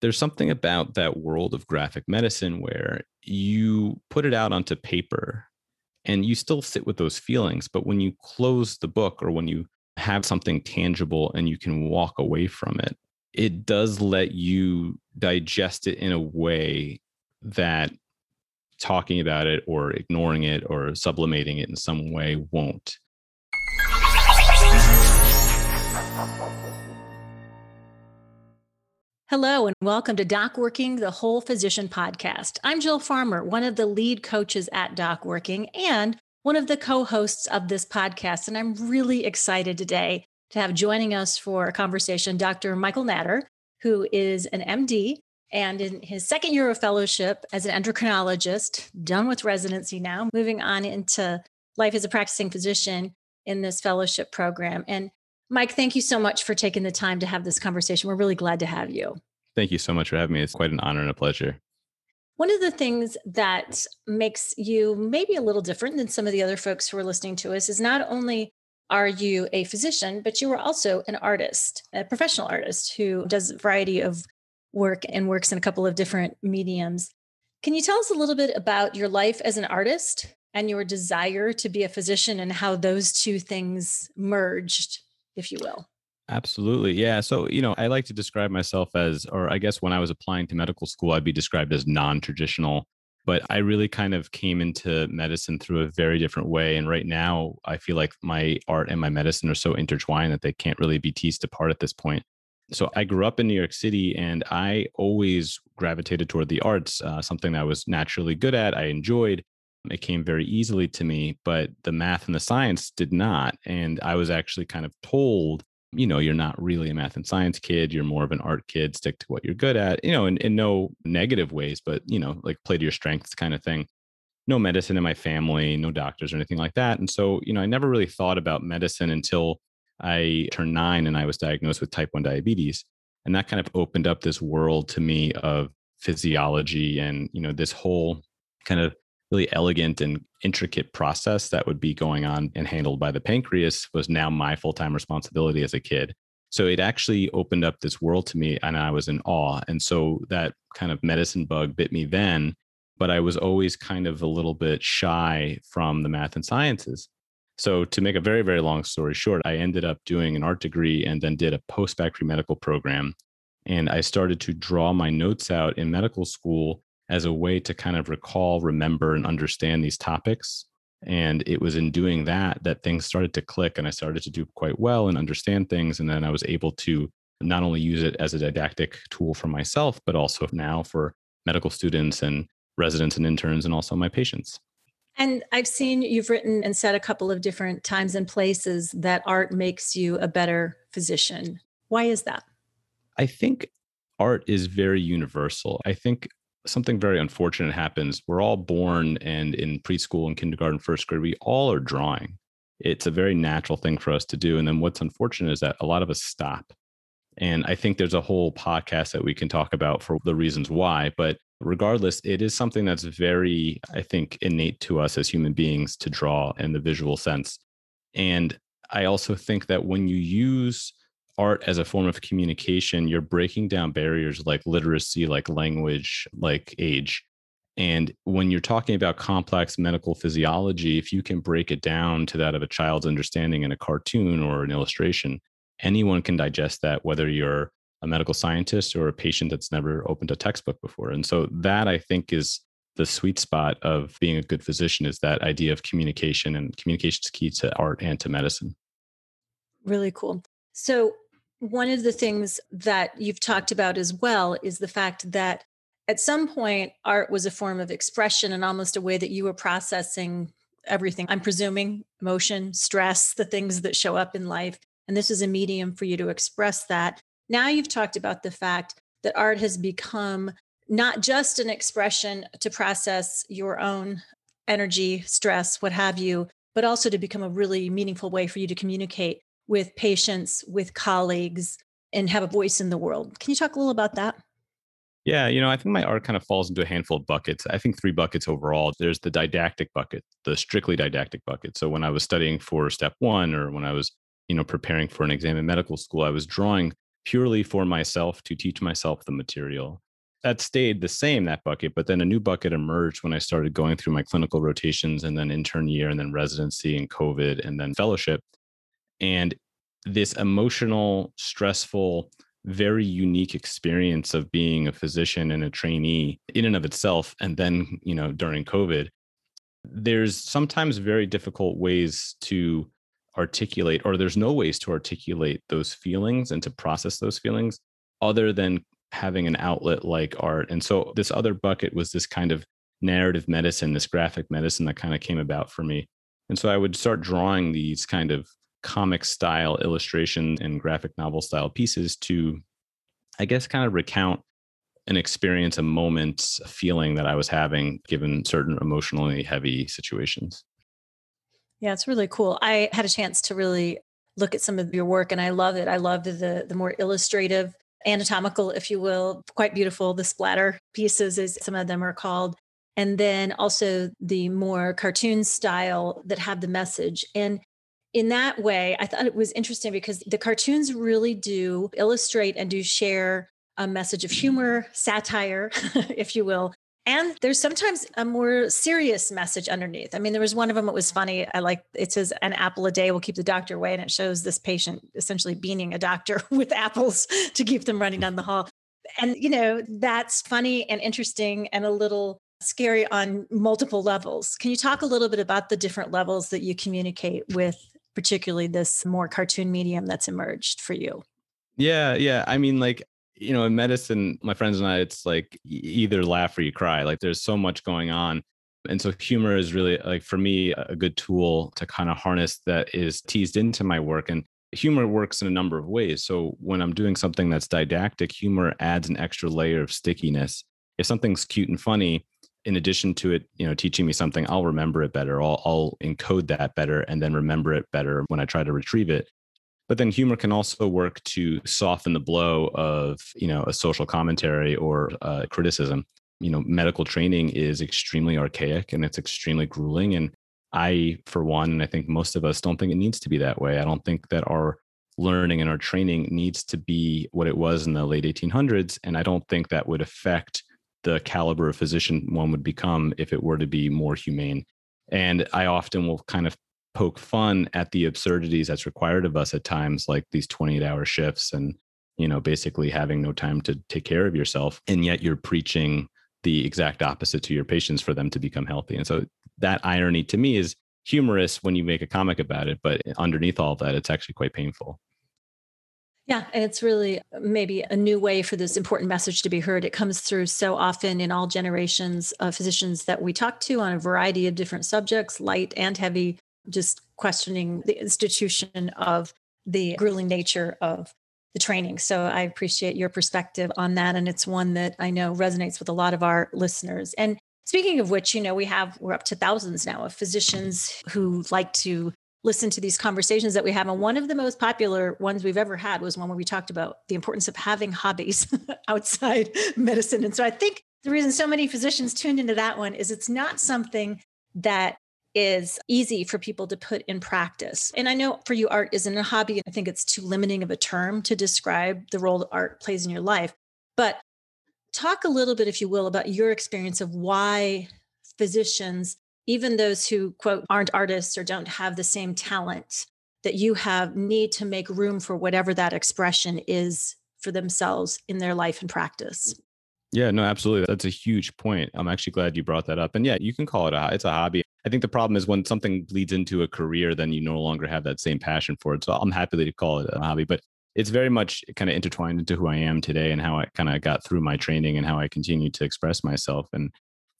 there's something about that world of graphic medicine where you put it out onto paper and you still sit with those feelings. But when you close the book or when you have something tangible and you can walk away from it, it does let you digest it in a way that talking about it or ignoring it or sublimating it in some way won't. Hello, and welcome to Doc Working, the Whole Physician Podcast. I'm Jill Farmer, one of the lead coaches at Doc Working and one of the co hosts of this podcast. And I'm really excited today to have joining us for a conversation Dr. Michael Natter, who is an MD and in his second year of fellowship as an endocrinologist, done with residency now, moving on into life as a practicing physician in this fellowship program. And Mike, thank you so much for taking the time to have this conversation. We're really glad to have you. Thank you so much for having me. It's quite an honor and a pleasure. One of the things that makes you maybe a little different than some of the other folks who are listening to us is not only are you a physician, but you are also an artist, a professional artist who does a variety of work and works in a couple of different mediums. Can you tell us a little bit about your life as an artist and your desire to be a physician and how those two things merged if you will. Absolutely. Yeah. So, you know, I like to describe myself as, or I guess when I was applying to medical school, I'd be described as non traditional. But I really kind of came into medicine through a very different way. And right now, I feel like my art and my medicine are so intertwined that they can't really be teased apart at this point. So I grew up in New York City and I always gravitated toward the arts, uh, something that I was naturally good at, I enjoyed. It came very easily to me, but the math and the science did not. And I was actually kind of told, you know, you're not really a math and science kid. You're more of an art kid. Stick to what you're good at, you know, in, in no negative ways, but, you know, like play to your strengths kind of thing. No medicine in my family, no doctors or anything like that. And so, you know, I never really thought about medicine until I turned nine and I was diagnosed with type 1 diabetes. And that kind of opened up this world to me of physiology and, you know, this whole kind of really elegant and intricate process that would be going on and handled by the pancreas was now my full-time responsibility as a kid. So it actually opened up this world to me and i was in awe. And so that kind of medicine bug bit me then but i was always kind of a little bit shy from the math and sciences. So to make a very very long story short i ended up doing an art degree and then did a post-bac medical program. And i started to draw my notes out in medical school as a way to kind of recall, remember, and understand these topics. And it was in doing that that things started to click and I started to do quite well and understand things. And then I was able to not only use it as a didactic tool for myself, but also now for medical students and residents and interns and also my patients. And I've seen you've written and said a couple of different times and places that art makes you a better physician. Why is that? I think art is very universal. I think something very unfortunate happens. We're all born and in preschool and kindergarten, first grade, we all are drawing. It's a very natural thing for us to do. And then what's unfortunate is that a lot of us stop. And I think there's a whole podcast that we can talk about for the reasons why. But regardless, it is something that's very, I think, innate to us as human beings to draw in the visual sense. And I also think that when you use art as a form of communication, you're breaking down barriers like literacy, like language, like age. And when you're talking about complex medical physiology, if you can break it down to that of a child's understanding in a cartoon or an illustration, anyone can digest that, whether you're a medical scientist or a patient that's never opened a textbook before. And so that I think is the sweet spot of being a good physician is that idea of communication and communication is key to art and to medicine. Really cool. So one of the things that you've talked about as well is the fact that at some point art was a form of expression and almost a way that you were processing everything. I'm presuming emotion stress the things that show up in life. And this is a medium for you to express that. Now you've talked about the fact that art has become not just an expression to process your own energy stress what have you but also to become a really meaningful way for you to communicate with patients, with colleagues, and have a voice in the world. Can you talk a little about that? Yeah, you know, I think my art kind of falls into a handful of buckets. I think three buckets overall. There's the didactic bucket, the strictly didactic bucket. So when I was studying for step one or when I was, you know, preparing for an exam in medical school, I was drawing purely for myself to teach myself the material. That stayed the same, that bucket, but then a new bucket emerged when I started going through my clinical rotations and then intern year and then residency and COVID and then fellowship. And this emotional, stressful, very unique experience of being a physician and a trainee in and of itself. And then, you know, during COVID, there's sometimes very difficult ways to articulate, or there's no ways to articulate those feelings and to process those feelings other than having an outlet like art. And so this other bucket was this kind of narrative medicine, this graphic medicine that kind of came about for me. And so I would start drawing these kind of comic style illustration and graphic novel style pieces to, I guess, kind of recount an experience, a moment, a feeling that I was having given certain emotionally heavy situations. Yeah, it's really cool. I had a chance to really look at some of your work and I love it. I love the the more illustrative, anatomical, if you will, quite beautiful. The splatter pieces, as some of them are called. And then also the more cartoon style that have the message. And in that way, I thought it was interesting because the cartoons really do illustrate and do share a message of humor, satire, if you will. And there's sometimes a more serious message underneath. I mean, there was one of them that was funny. I like it says an apple a day will keep the doctor away. And it shows this patient essentially beaning a doctor with apples to keep them running down the hall. And, you know, that's funny and interesting and a little scary on multiple levels. Can you talk a little bit about the different levels that you communicate with particularly this more cartoon medium that's emerged for you? Yeah, yeah. I mean, like, you know, in medicine, my friends and I, it's like either laugh or you cry. Like, there's so much going on. And so, humor is really, like, for me, a good tool to kind of harness that is teased into my work. And humor works in a number of ways. So, when I'm doing something that's didactic, humor adds an extra layer of stickiness. If something's cute and funny, in addition to it, you know, teaching me something, I'll remember it better. I'll, I'll encode that better and then remember it better when I try to retrieve it. But then humor can also work to soften the blow of, you know, a social commentary or uh, criticism. You know, medical training is extremely archaic and it's extremely grueling. And I, for one, and I think most of us don't think it needs to be that way. I don't think that our learning and our training needs to be what it was in the late 1800s. And I don't think that would affect the caliber of physician one would become if it were to be more humane. And I often will kind of poke fun at the absurdities that's required of us at times, like these 28 hour shifts and, you know, basically having no time to take care of yourself. And yet you're preaching the exact opposite to your patients for them to become healthy. And so that irony to me is humorous when you make a comic about it, but underneath all that, it's actually quite painful. Yeah, and it's really uh, maybe a new way for this important message to be heard. It comes through so often in all generations of physicians that we talk to on a variety of different subjects, light and heavy, just questioning the institution of the grueling nature of the training. So I appreciate your perspective on that. And it's one that I know resonates with a lot of our listeners. And speaking of which, you know, we have, we're up to thousands now of physicians who like to listen to these conversations that we have. And one of the most popular ones we've ever had was one where we talked about the importance of having hobbies outside medicine. And so I think the reason so many physicians tuned into that one is it's not something that is easy for people to put in practice. And I know for you, art isn't a hobby. And I think it's too limiting of a term to describe the role that art plays in your life. But talk a little bit, if you will, about your experience of why physicians even those who quote aren't artists or don't have the same talent that you have need to make room for whatever that expression is for themselves in their life and practice. Yeah no absolutely. That's a huge point. I'm actually glad you brought that up. And yeah you can call it a it's a hobby. I think the problem is when something bleeds into a career then you no longer have that same passion for it. So i'm happy to call it a hobby but it's very much kind of intertwined into who i am today and how i kind of got through my training and how i continue to express myself. And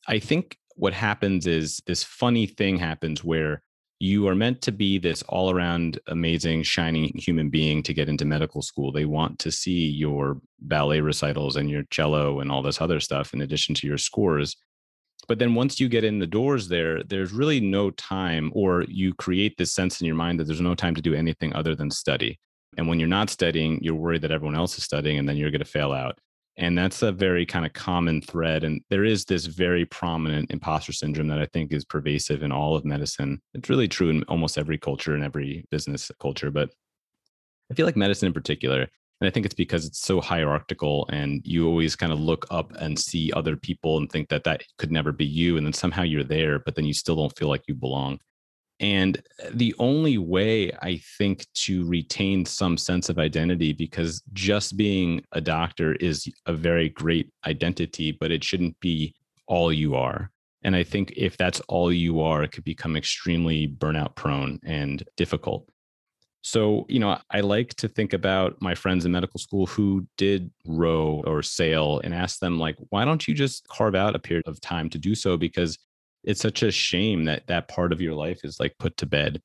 i think what happens is this funny thing happens where you are meant to be this all around amazing, shining human being to get into medical school. They want to see your ballet recitals and your cello and all this other stuff in addition to your scores. But then once you get in the doors there, there's really no time, or you create this sense in your mind that there's no time to do anything other than study. And when you're not studying, you're worried that everyone else is studying and then you're going to fail out. And that's a very kind of common thread. And there is this very prominent imposter syndrome that I think is pervasive in all of medicine. It's really true in almost every culture and every business culture. But I feel like medicine in particular, And I think it's because it's so hierarchical and you always kind of look up and see other people and think that that could never be you. And then somehow you're there, but then you still don't feel like you belong. And the only way I think to retain some sense of identity, because just being a doctor is a very great identity, but it shouldn't be all you are. And I think if that's all you are, it could become extremely burnout prone and difficult. So, you know, I like to think about my friends in medical school who did row or sail and ask them, like, why don't you just carve out a period of time to do so? Because it's such a shame that that part of your life is like put to bed.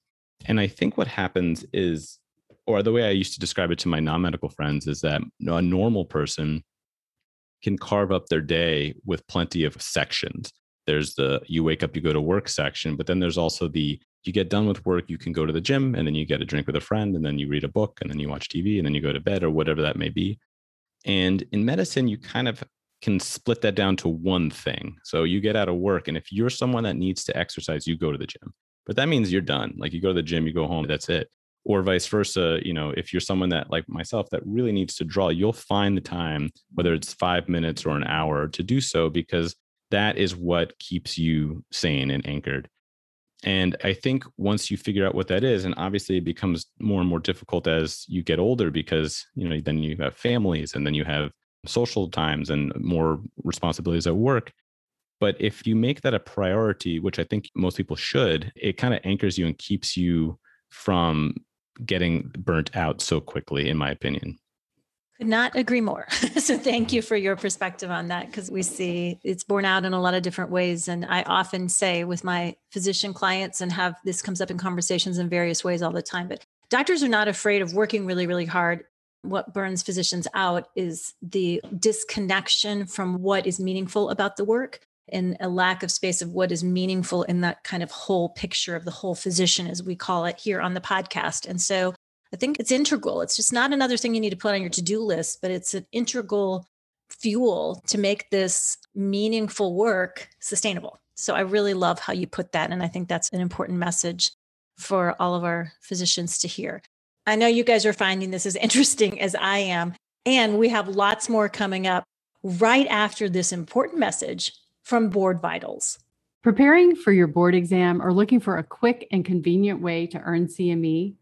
And I think what happens is, or the way I used to describe it to my non medical friends is that a normal person can carve up their day with plenty of sections. There's the you wake up, you go to work section, but then there's also the you get done with work, you can go to the gym and then you get a drink with a friend and then you read a book and then you watch TV and then you go to bed or whatever that may be. And in medicine, you kind of can split that down to one thing. So you get out of work and if you're someone that needs to exercise, you go to the gym. But that means you're done. Like you go to the gym, you go home, that's it. Or vice versa, you know, if you're someone that like myself that really needs to draw, you'll find the time whether it's 5 minutes or an hour to do so because that is what keeps you sane and anchored. And I think once you figure out what that is, and obviously it becomes more and more difficult as you get older because, you know, then you have families and then you have social times and more responsibilities at work. But if you make that a priority, which I think most people should, it kind of anchors you and keeps you from getting burnt out so quickly, in my opinion. Could not agree more. so thank you for your perspective on that because we see it's borne out in a lot of different ways. And I often say with my physician clients and have this comes up in conversations in various ways all the time. But doctors are not afraid of working really, really hard. What burns physicians out is the disconnection from what is meaningful about the work and a lack of space of what is meaningful in that kind of whole picture of the whole physician, as we call it here on the podcast. And so I think it's integral. It's just not another thing you need to put on your to do list, but it's an integral fuel to make this meaningful work sustainable. So I really love how you put that. And I think that's an important message for all of our physicians to hear. I know you guys are finding this as interesting as I am. And we have lots more coming up right after this important message from Board Vitals. Preparing for your board exam or looking for a quick and convenient way to earn CME?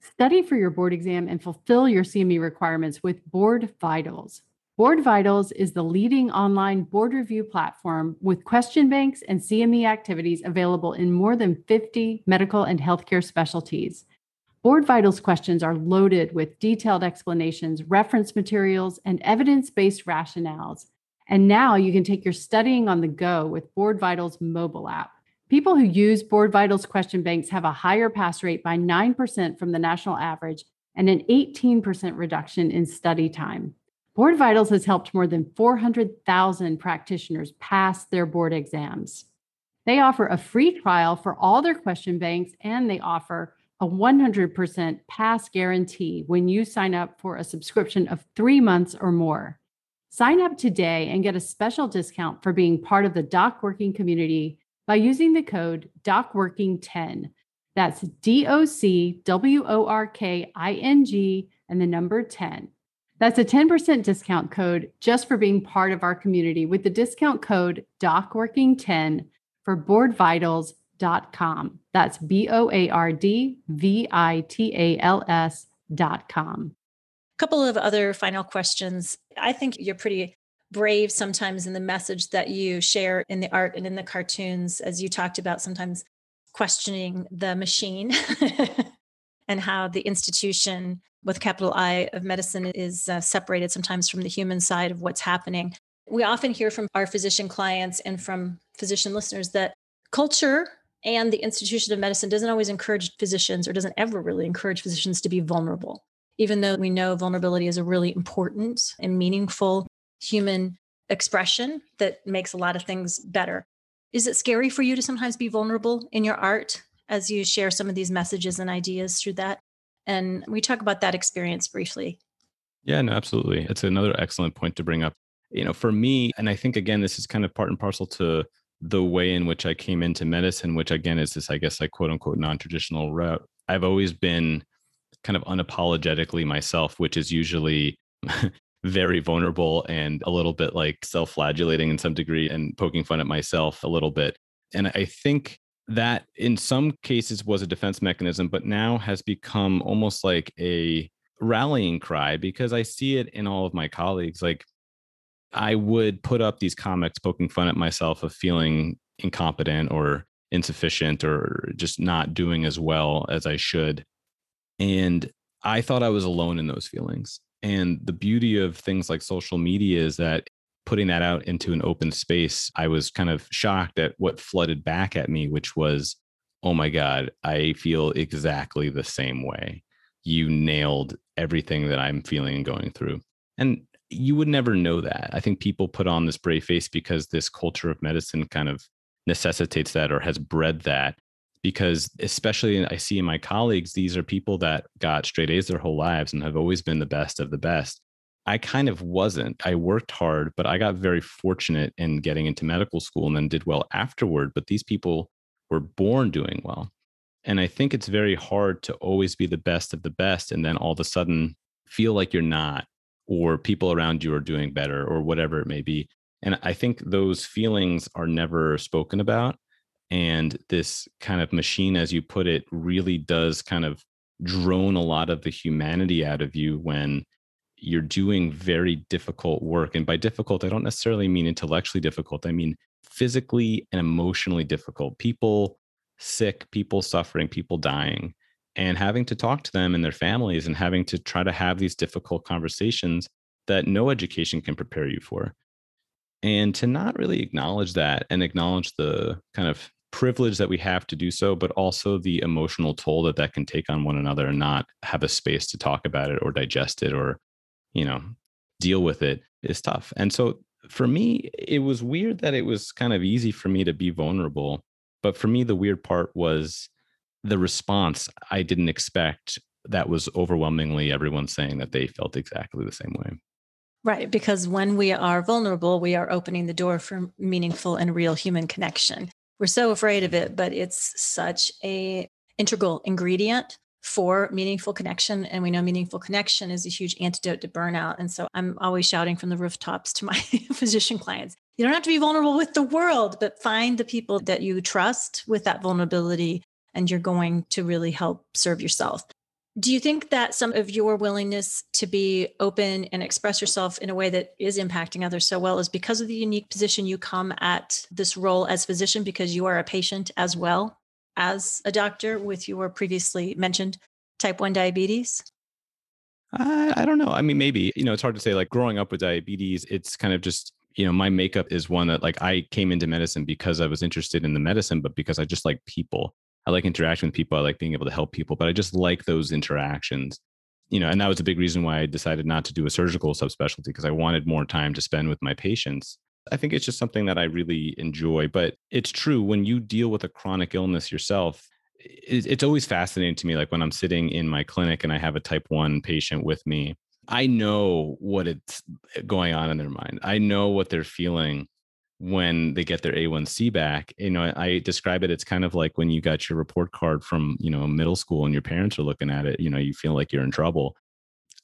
Study for your board exam and fulfill your CME requirements with Board Vitals. Board Vitals is the leading online board review platform with question banks and CME activities available in more than 50 medical and healthcare specialties. Board Vitals questions are loaded with detailed explanations, reference materials, and evidence based rationales. And now you can take your studying on the go with Board Vitals mobile app. People who use Board Vitals question banks have a higher pass rate by 9% from the national average and an 18% reduction in study time. Board Vitals has helped more than 400,000 practitioners pass their board exams. They offer a free trial for all their question banks and they offer a 100% pass guarantee when you sign up for a subscription of three months or more. Sign up today and get a special discount for being part of the Doc Working community by using the code DocWorking10. That's D O C W O R K I N G and the number 10. That's a 10% discount code just for being part of our community with the discount code DocWorking10 for boardvitals.com. That's B O A R D V I T A L S dot com. A couple of other final questions. I think you're pretty brave sometimes in the message that you share in the art and in the cartoons, as you talked about, sometimes questioning the machine and how the institution with capital I of medicine is uh, separated sometimes from the human side of what's happening. We often hear from our physician clients and from physician listeners that culture and the institution of medicine doesn't always encourage physicians or doesn't ever really encourage physicians to be vulnerable even though we know vulnerability is a really important and meaningful human expression that makes a lot of things better. Is it scary for you to sometimes be vulnerable in your art as you share some of these messages and ideas through that? And we talk about that experience briefly. Yeah, no, absolutely. It's another excellent point to bring up. You know, for me, and I think again, this is kind of part and parcel to the way in which I came into medicine, which again is this, I guess, like quote unquote non traditional route. I've always been kind of unapologetically myself, which is usually very vulnerable and a little bit like self flagellating in some degree and poking fun at myself a little bit. And I think that in some cases was a defense mechanism, but now has become almost like a rallying cry because I see it in all of my colleagues. Like I would put up these comics poking fun at myself of feeling incompetent or insufficient or just not doing as well as I should. And I thought I was alone in those feelings. And the beauty of things like social media is that putting that out into an open space, I was kind of shocked at what flooded back at me, which was, oh my God, I feel exactly the same way. You nailed everything that I'm feeling and going through. And you would never know that. I think people put on this brave face because this culture of medicine kind of necessitates that or has bred that because especially I see in my colleagues, these are people that got straight A's their whole lives and have always been the best of the best. I kind of wasn't. I worked hard, but I got very fortunate in getting into medical school and then did well afterward. But these people were born doing well. And I think it's very hard to always be the best of the best and then all of a sudden feel like you're not, or people around you are doing better, or whatever it may be. And I think those feelings are never spoken about and this kind of machine as you put it really does kind of drone a lot of the humanity out of you when you're doing very difficult work. And by difficult i don't necessarily mean intellectually difficult. I mean physically and emotionally difficult. People sick people suffering people dying and having to talk to them and their families and having to try to have these difficult conversations that no education can prepare you for and to not really acknowledge that and acknowledge the kind of privilege that we have to do so, but also the emotional toll that that can take on one another and not have a space to talk about it or digest it or, you know, deal with it is tough. And so for me, it was weird that it was kind of easy for me to be vulnerable. But for me, the weird part was the response I didn't expect that was overwhelmingly everyone saying that they felt exactly the same way. Right. Because when we are vulnerable, we are opening the door for meaningful and real human connection we're so afraid of it, but it's such a integral ingredient for meaningful connection and we know meaningful connection is a huge antidote to burnout and so i'm always shouting from the rooftops to my physician clients you don't have to be vulnerable with the world but find the people that you trust with that vulnerability and you're going to really help serve yourself do you think that some of your willingness to be open and express yourself in a way that is impacting others so well is because of the unique position you come at this role as physician because you are a patient as well as a doctor with your previously mentioned type 1 diabetes? I, I don't know. I mean, maybe, you know, it's hard to say like growing up with diabetes, it's kind of just, you know, my makeup is one that like I came into medicine because I was interested in the medicine, but because I just like people. I like interacting with people. I like being able to help people, but I just like those interactions. You know, and that was a big reason why I decided not to do a surgical subspecialty because I wanted more time to spend with my patients. I think it's just something that I really enjoy. But it's true when you deal with a chronic illness yourself, it's always fascinating to me. Like when I'm sitting in my clinic and I have a type one patient with me, I know what it's eh, going on in their mind. I know what they're feeling when they get their A1C back. You know, I describe it, it's kind of like when you got your report card from, you know, middle school and your parents are looking at it, you know, you feel like you're in trouble.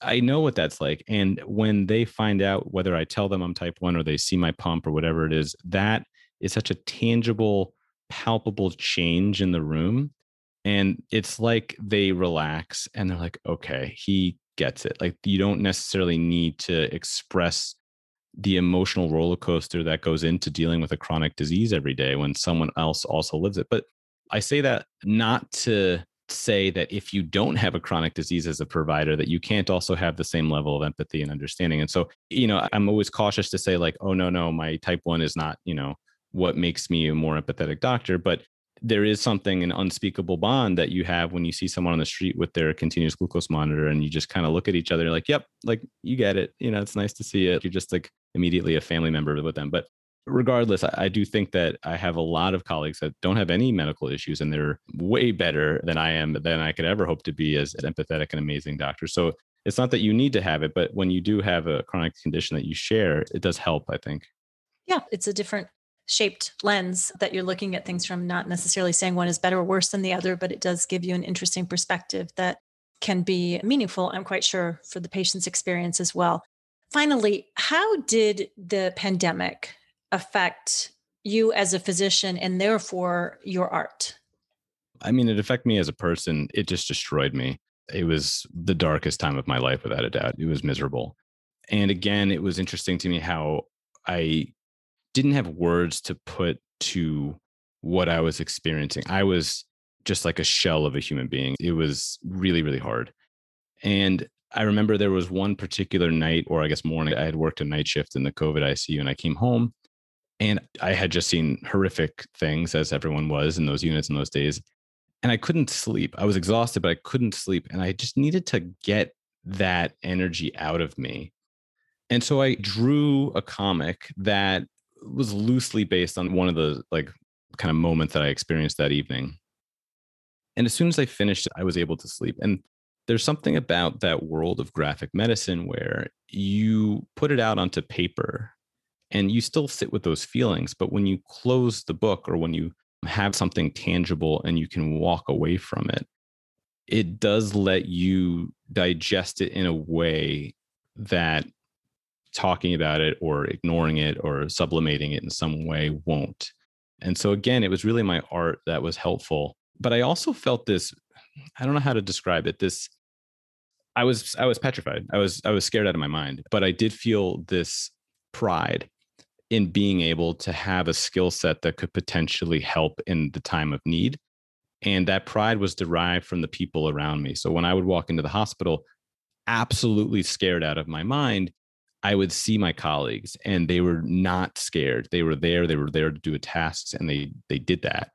I know what that's like. And when they find out whether I tell them I'm type one or they see my pump or whatever it is, that is such a tangible, palpable change in the room. And it's like they relax and they're like, okay, he gets it. Like you don't necessarily need to express the emotional roller coaster that goes into dealing with a chronic disease every day when someone else also lives it. But I say that not to say that if you don't have a chronic disease as a provider that you can't also have the same level of empathy and understanding and so you know i'm always cautious to say like oh no no my type 1 is not you know what makes me a more empathetic doctor but there is something an unspeakable bond that you have when you see someone on the street with their continuous glucose monitor and you just kind of look at each other like yep like you get it. You know it's nice to see it. You're just like immediately a family member with them. But regardless I, I do think that i have a lot of colleagues that don't have any medical issues and they're way better than i am than i could ever hope to be as an empathetic and amazing doctor so it's not that you need to have it but when you do have a chronic condition that you share it does help i think. Yeah it's a different shaped lens that you're looking at things from, not necessarily saying one is better or worse than the other, but it does give you an interesting perspective that can be meaningful, I'm quite sure, for the patient's experience as well. Finally, how did the pandemic affect you as a physician and therefore your art? I mean, it affected me as a person. It just destroyed me. It was the darkest time of my life, without a doubt. It was miserable. And again, it was interesting to me how I didn't have words to put to what I was experiencing. I was just like a shell of a human being. It was really, really hard. And I remember there was one particular night, or I guess morning, I had worked a night shift in the COVID ICU and I came home and I had just seen horrific things, as everyone was in those units in those days. And I couldn't sleep. I was exhausted, but I couldn't sleep. And I just needed to get that energy out of me. And so I drew a comic that was loosely based on one of the like kind of moments that I experienced that evening. And as soon as I finished, I was able to sleep. And there's something about that world of graphic medicine where you put it out onto paper and you still sit with those feelings. But when you close the book or when you have something tangible and you can walk away from it, it does let you digest it in a way that talking about it or ignoring it or sublimating it in some way won't. And so, again, it was really my art that was helpful. But I also felt this I don't know how to describe it. This I was I was petrified. I was I was scared out of my mind, but I did feel this pride in being able to have a skill set that could potentially help in the time of need. And that pride was derived from the people around me. So when I would walk into the hospital, absolutely scared out of my mind, I would see my colleagues and they were not scared. They were there, they were there to do a task and they they did that.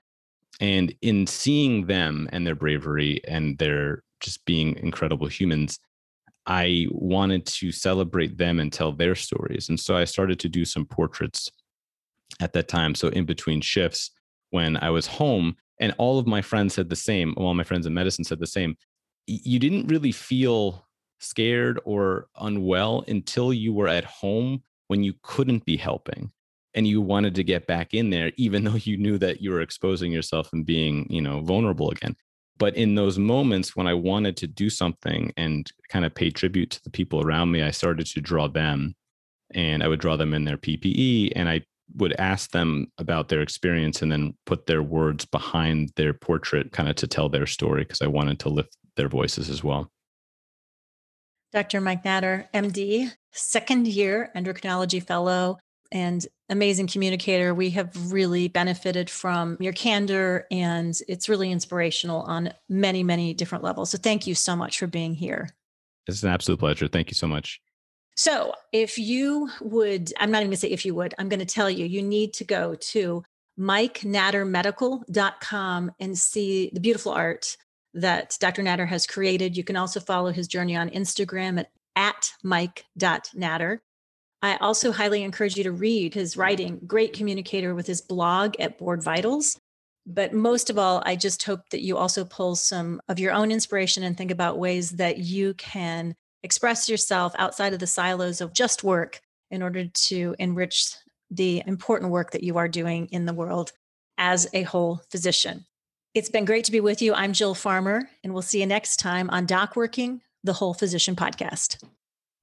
And in seeing them and their bravery and their just being incredible humans, I wanted to celebrate them and tell their stories. And so I started to do some portraits at that time. So in between shifts, when I was home, and all of my friends said the same, all my friends in medicine said the same. You didn't really feel scared or unwell until you were at home when you couldn't be helping and you wanted to get back in there even though you knew that you were exposing yourself and being you know vulnerable again. But in those moments when i wanted to do something and kind of pay tribute to the people around me i started to draw them and i would draw them in their ppe and i would ask them about their experience and then put their words behind their portrait kind of to tell their story because i wanted to lift their voices as well dr mike natter md second year endocrinology fellow and amazing communicator. We have really benefited from your candor, and it's really inspirational on many, many different levels. So, thank you so much for being here. It's an absolute pleasure. Thank you so much. So, if you would, I'm not even going to say if you would, I'm going to tell you, you need to go to MikeNatterMedical.com and see the beautiful art that Dr. Natter has created. You can also follow his journey on Instagram at, at mike.natter. I also highly encourage you to read his writing, great communicator with his blog at Board Vitals. But most of all, I just hope that you also pull some of your own inspiration and think about ways that you can express yourself outside of the silos of just work in order to enrich the important work that you are doing in the world as a whole physician. It's been great to be with you. I'm Jill Farmer, and we'll see you next time on Doc Working, the Whole Physician Podcast.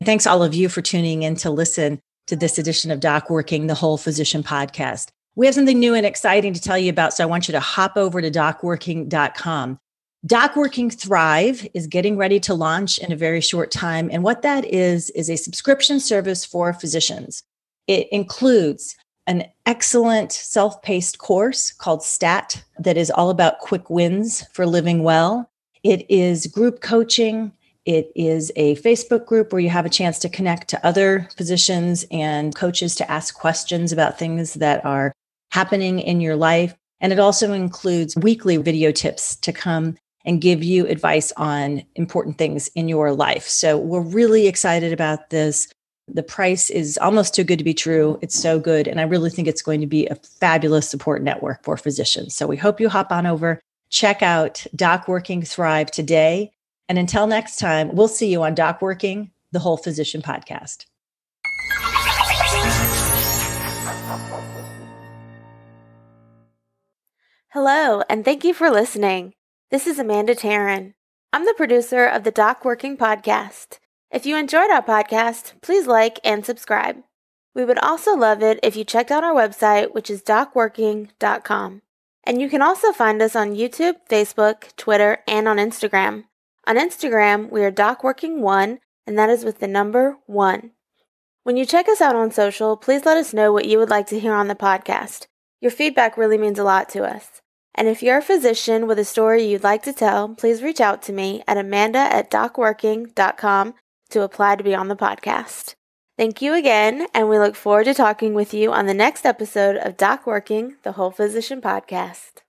Thanks all of you for tuning in to listen to this edition of Doc Working, the Whole Physician Podcast. We have something new and exciting to tell you about, so I want you to hop over to docworking.com. DocWorking Thrive is getting ready to launch in a very short time. And what that is, is a subscription service for physicians. It includes an excellent self paced course called STAT that is all about quick wins for living well. It is group coaching, it is a Facebook group where you have a chance to connect to other physicians and coaches to ask questions about things that are happening in your life. And it also includes weekly video tips to come and give you advice on important things in your life. So we're really excited about this. The price is almost too good to be true. It's so good. And I really think it's going to be a fabulous support network for physicians. So we hope you hop on over, check out Doc Working Thrive today. And until next time, we'll see you on Doc Working, the Whole Physician Podcast. Hello, and thank you for listening. This is Amanda Taryn. I'm the producer of the Doc Working Podcast. If you enjoyed our podcast, please like and subscribe. We would also love it if you checked out our website, which is docworking.com. And you can also find us on YouTube, Facebook, Twitter, and on Instagram. On Instagram, we are docworking1, and that is with the number 1. When you check us out on social, please let us know what you would like to hear on the podcast. Your feedback really means a lot to us. And if you're a physician with a story you'd like to tell, please reach out to me at amanda at docworking.com to apply to be on the podcast. Thank you again, and we look forward to talking with you on the next episode of Doc Working, the Whole Physician Podcast.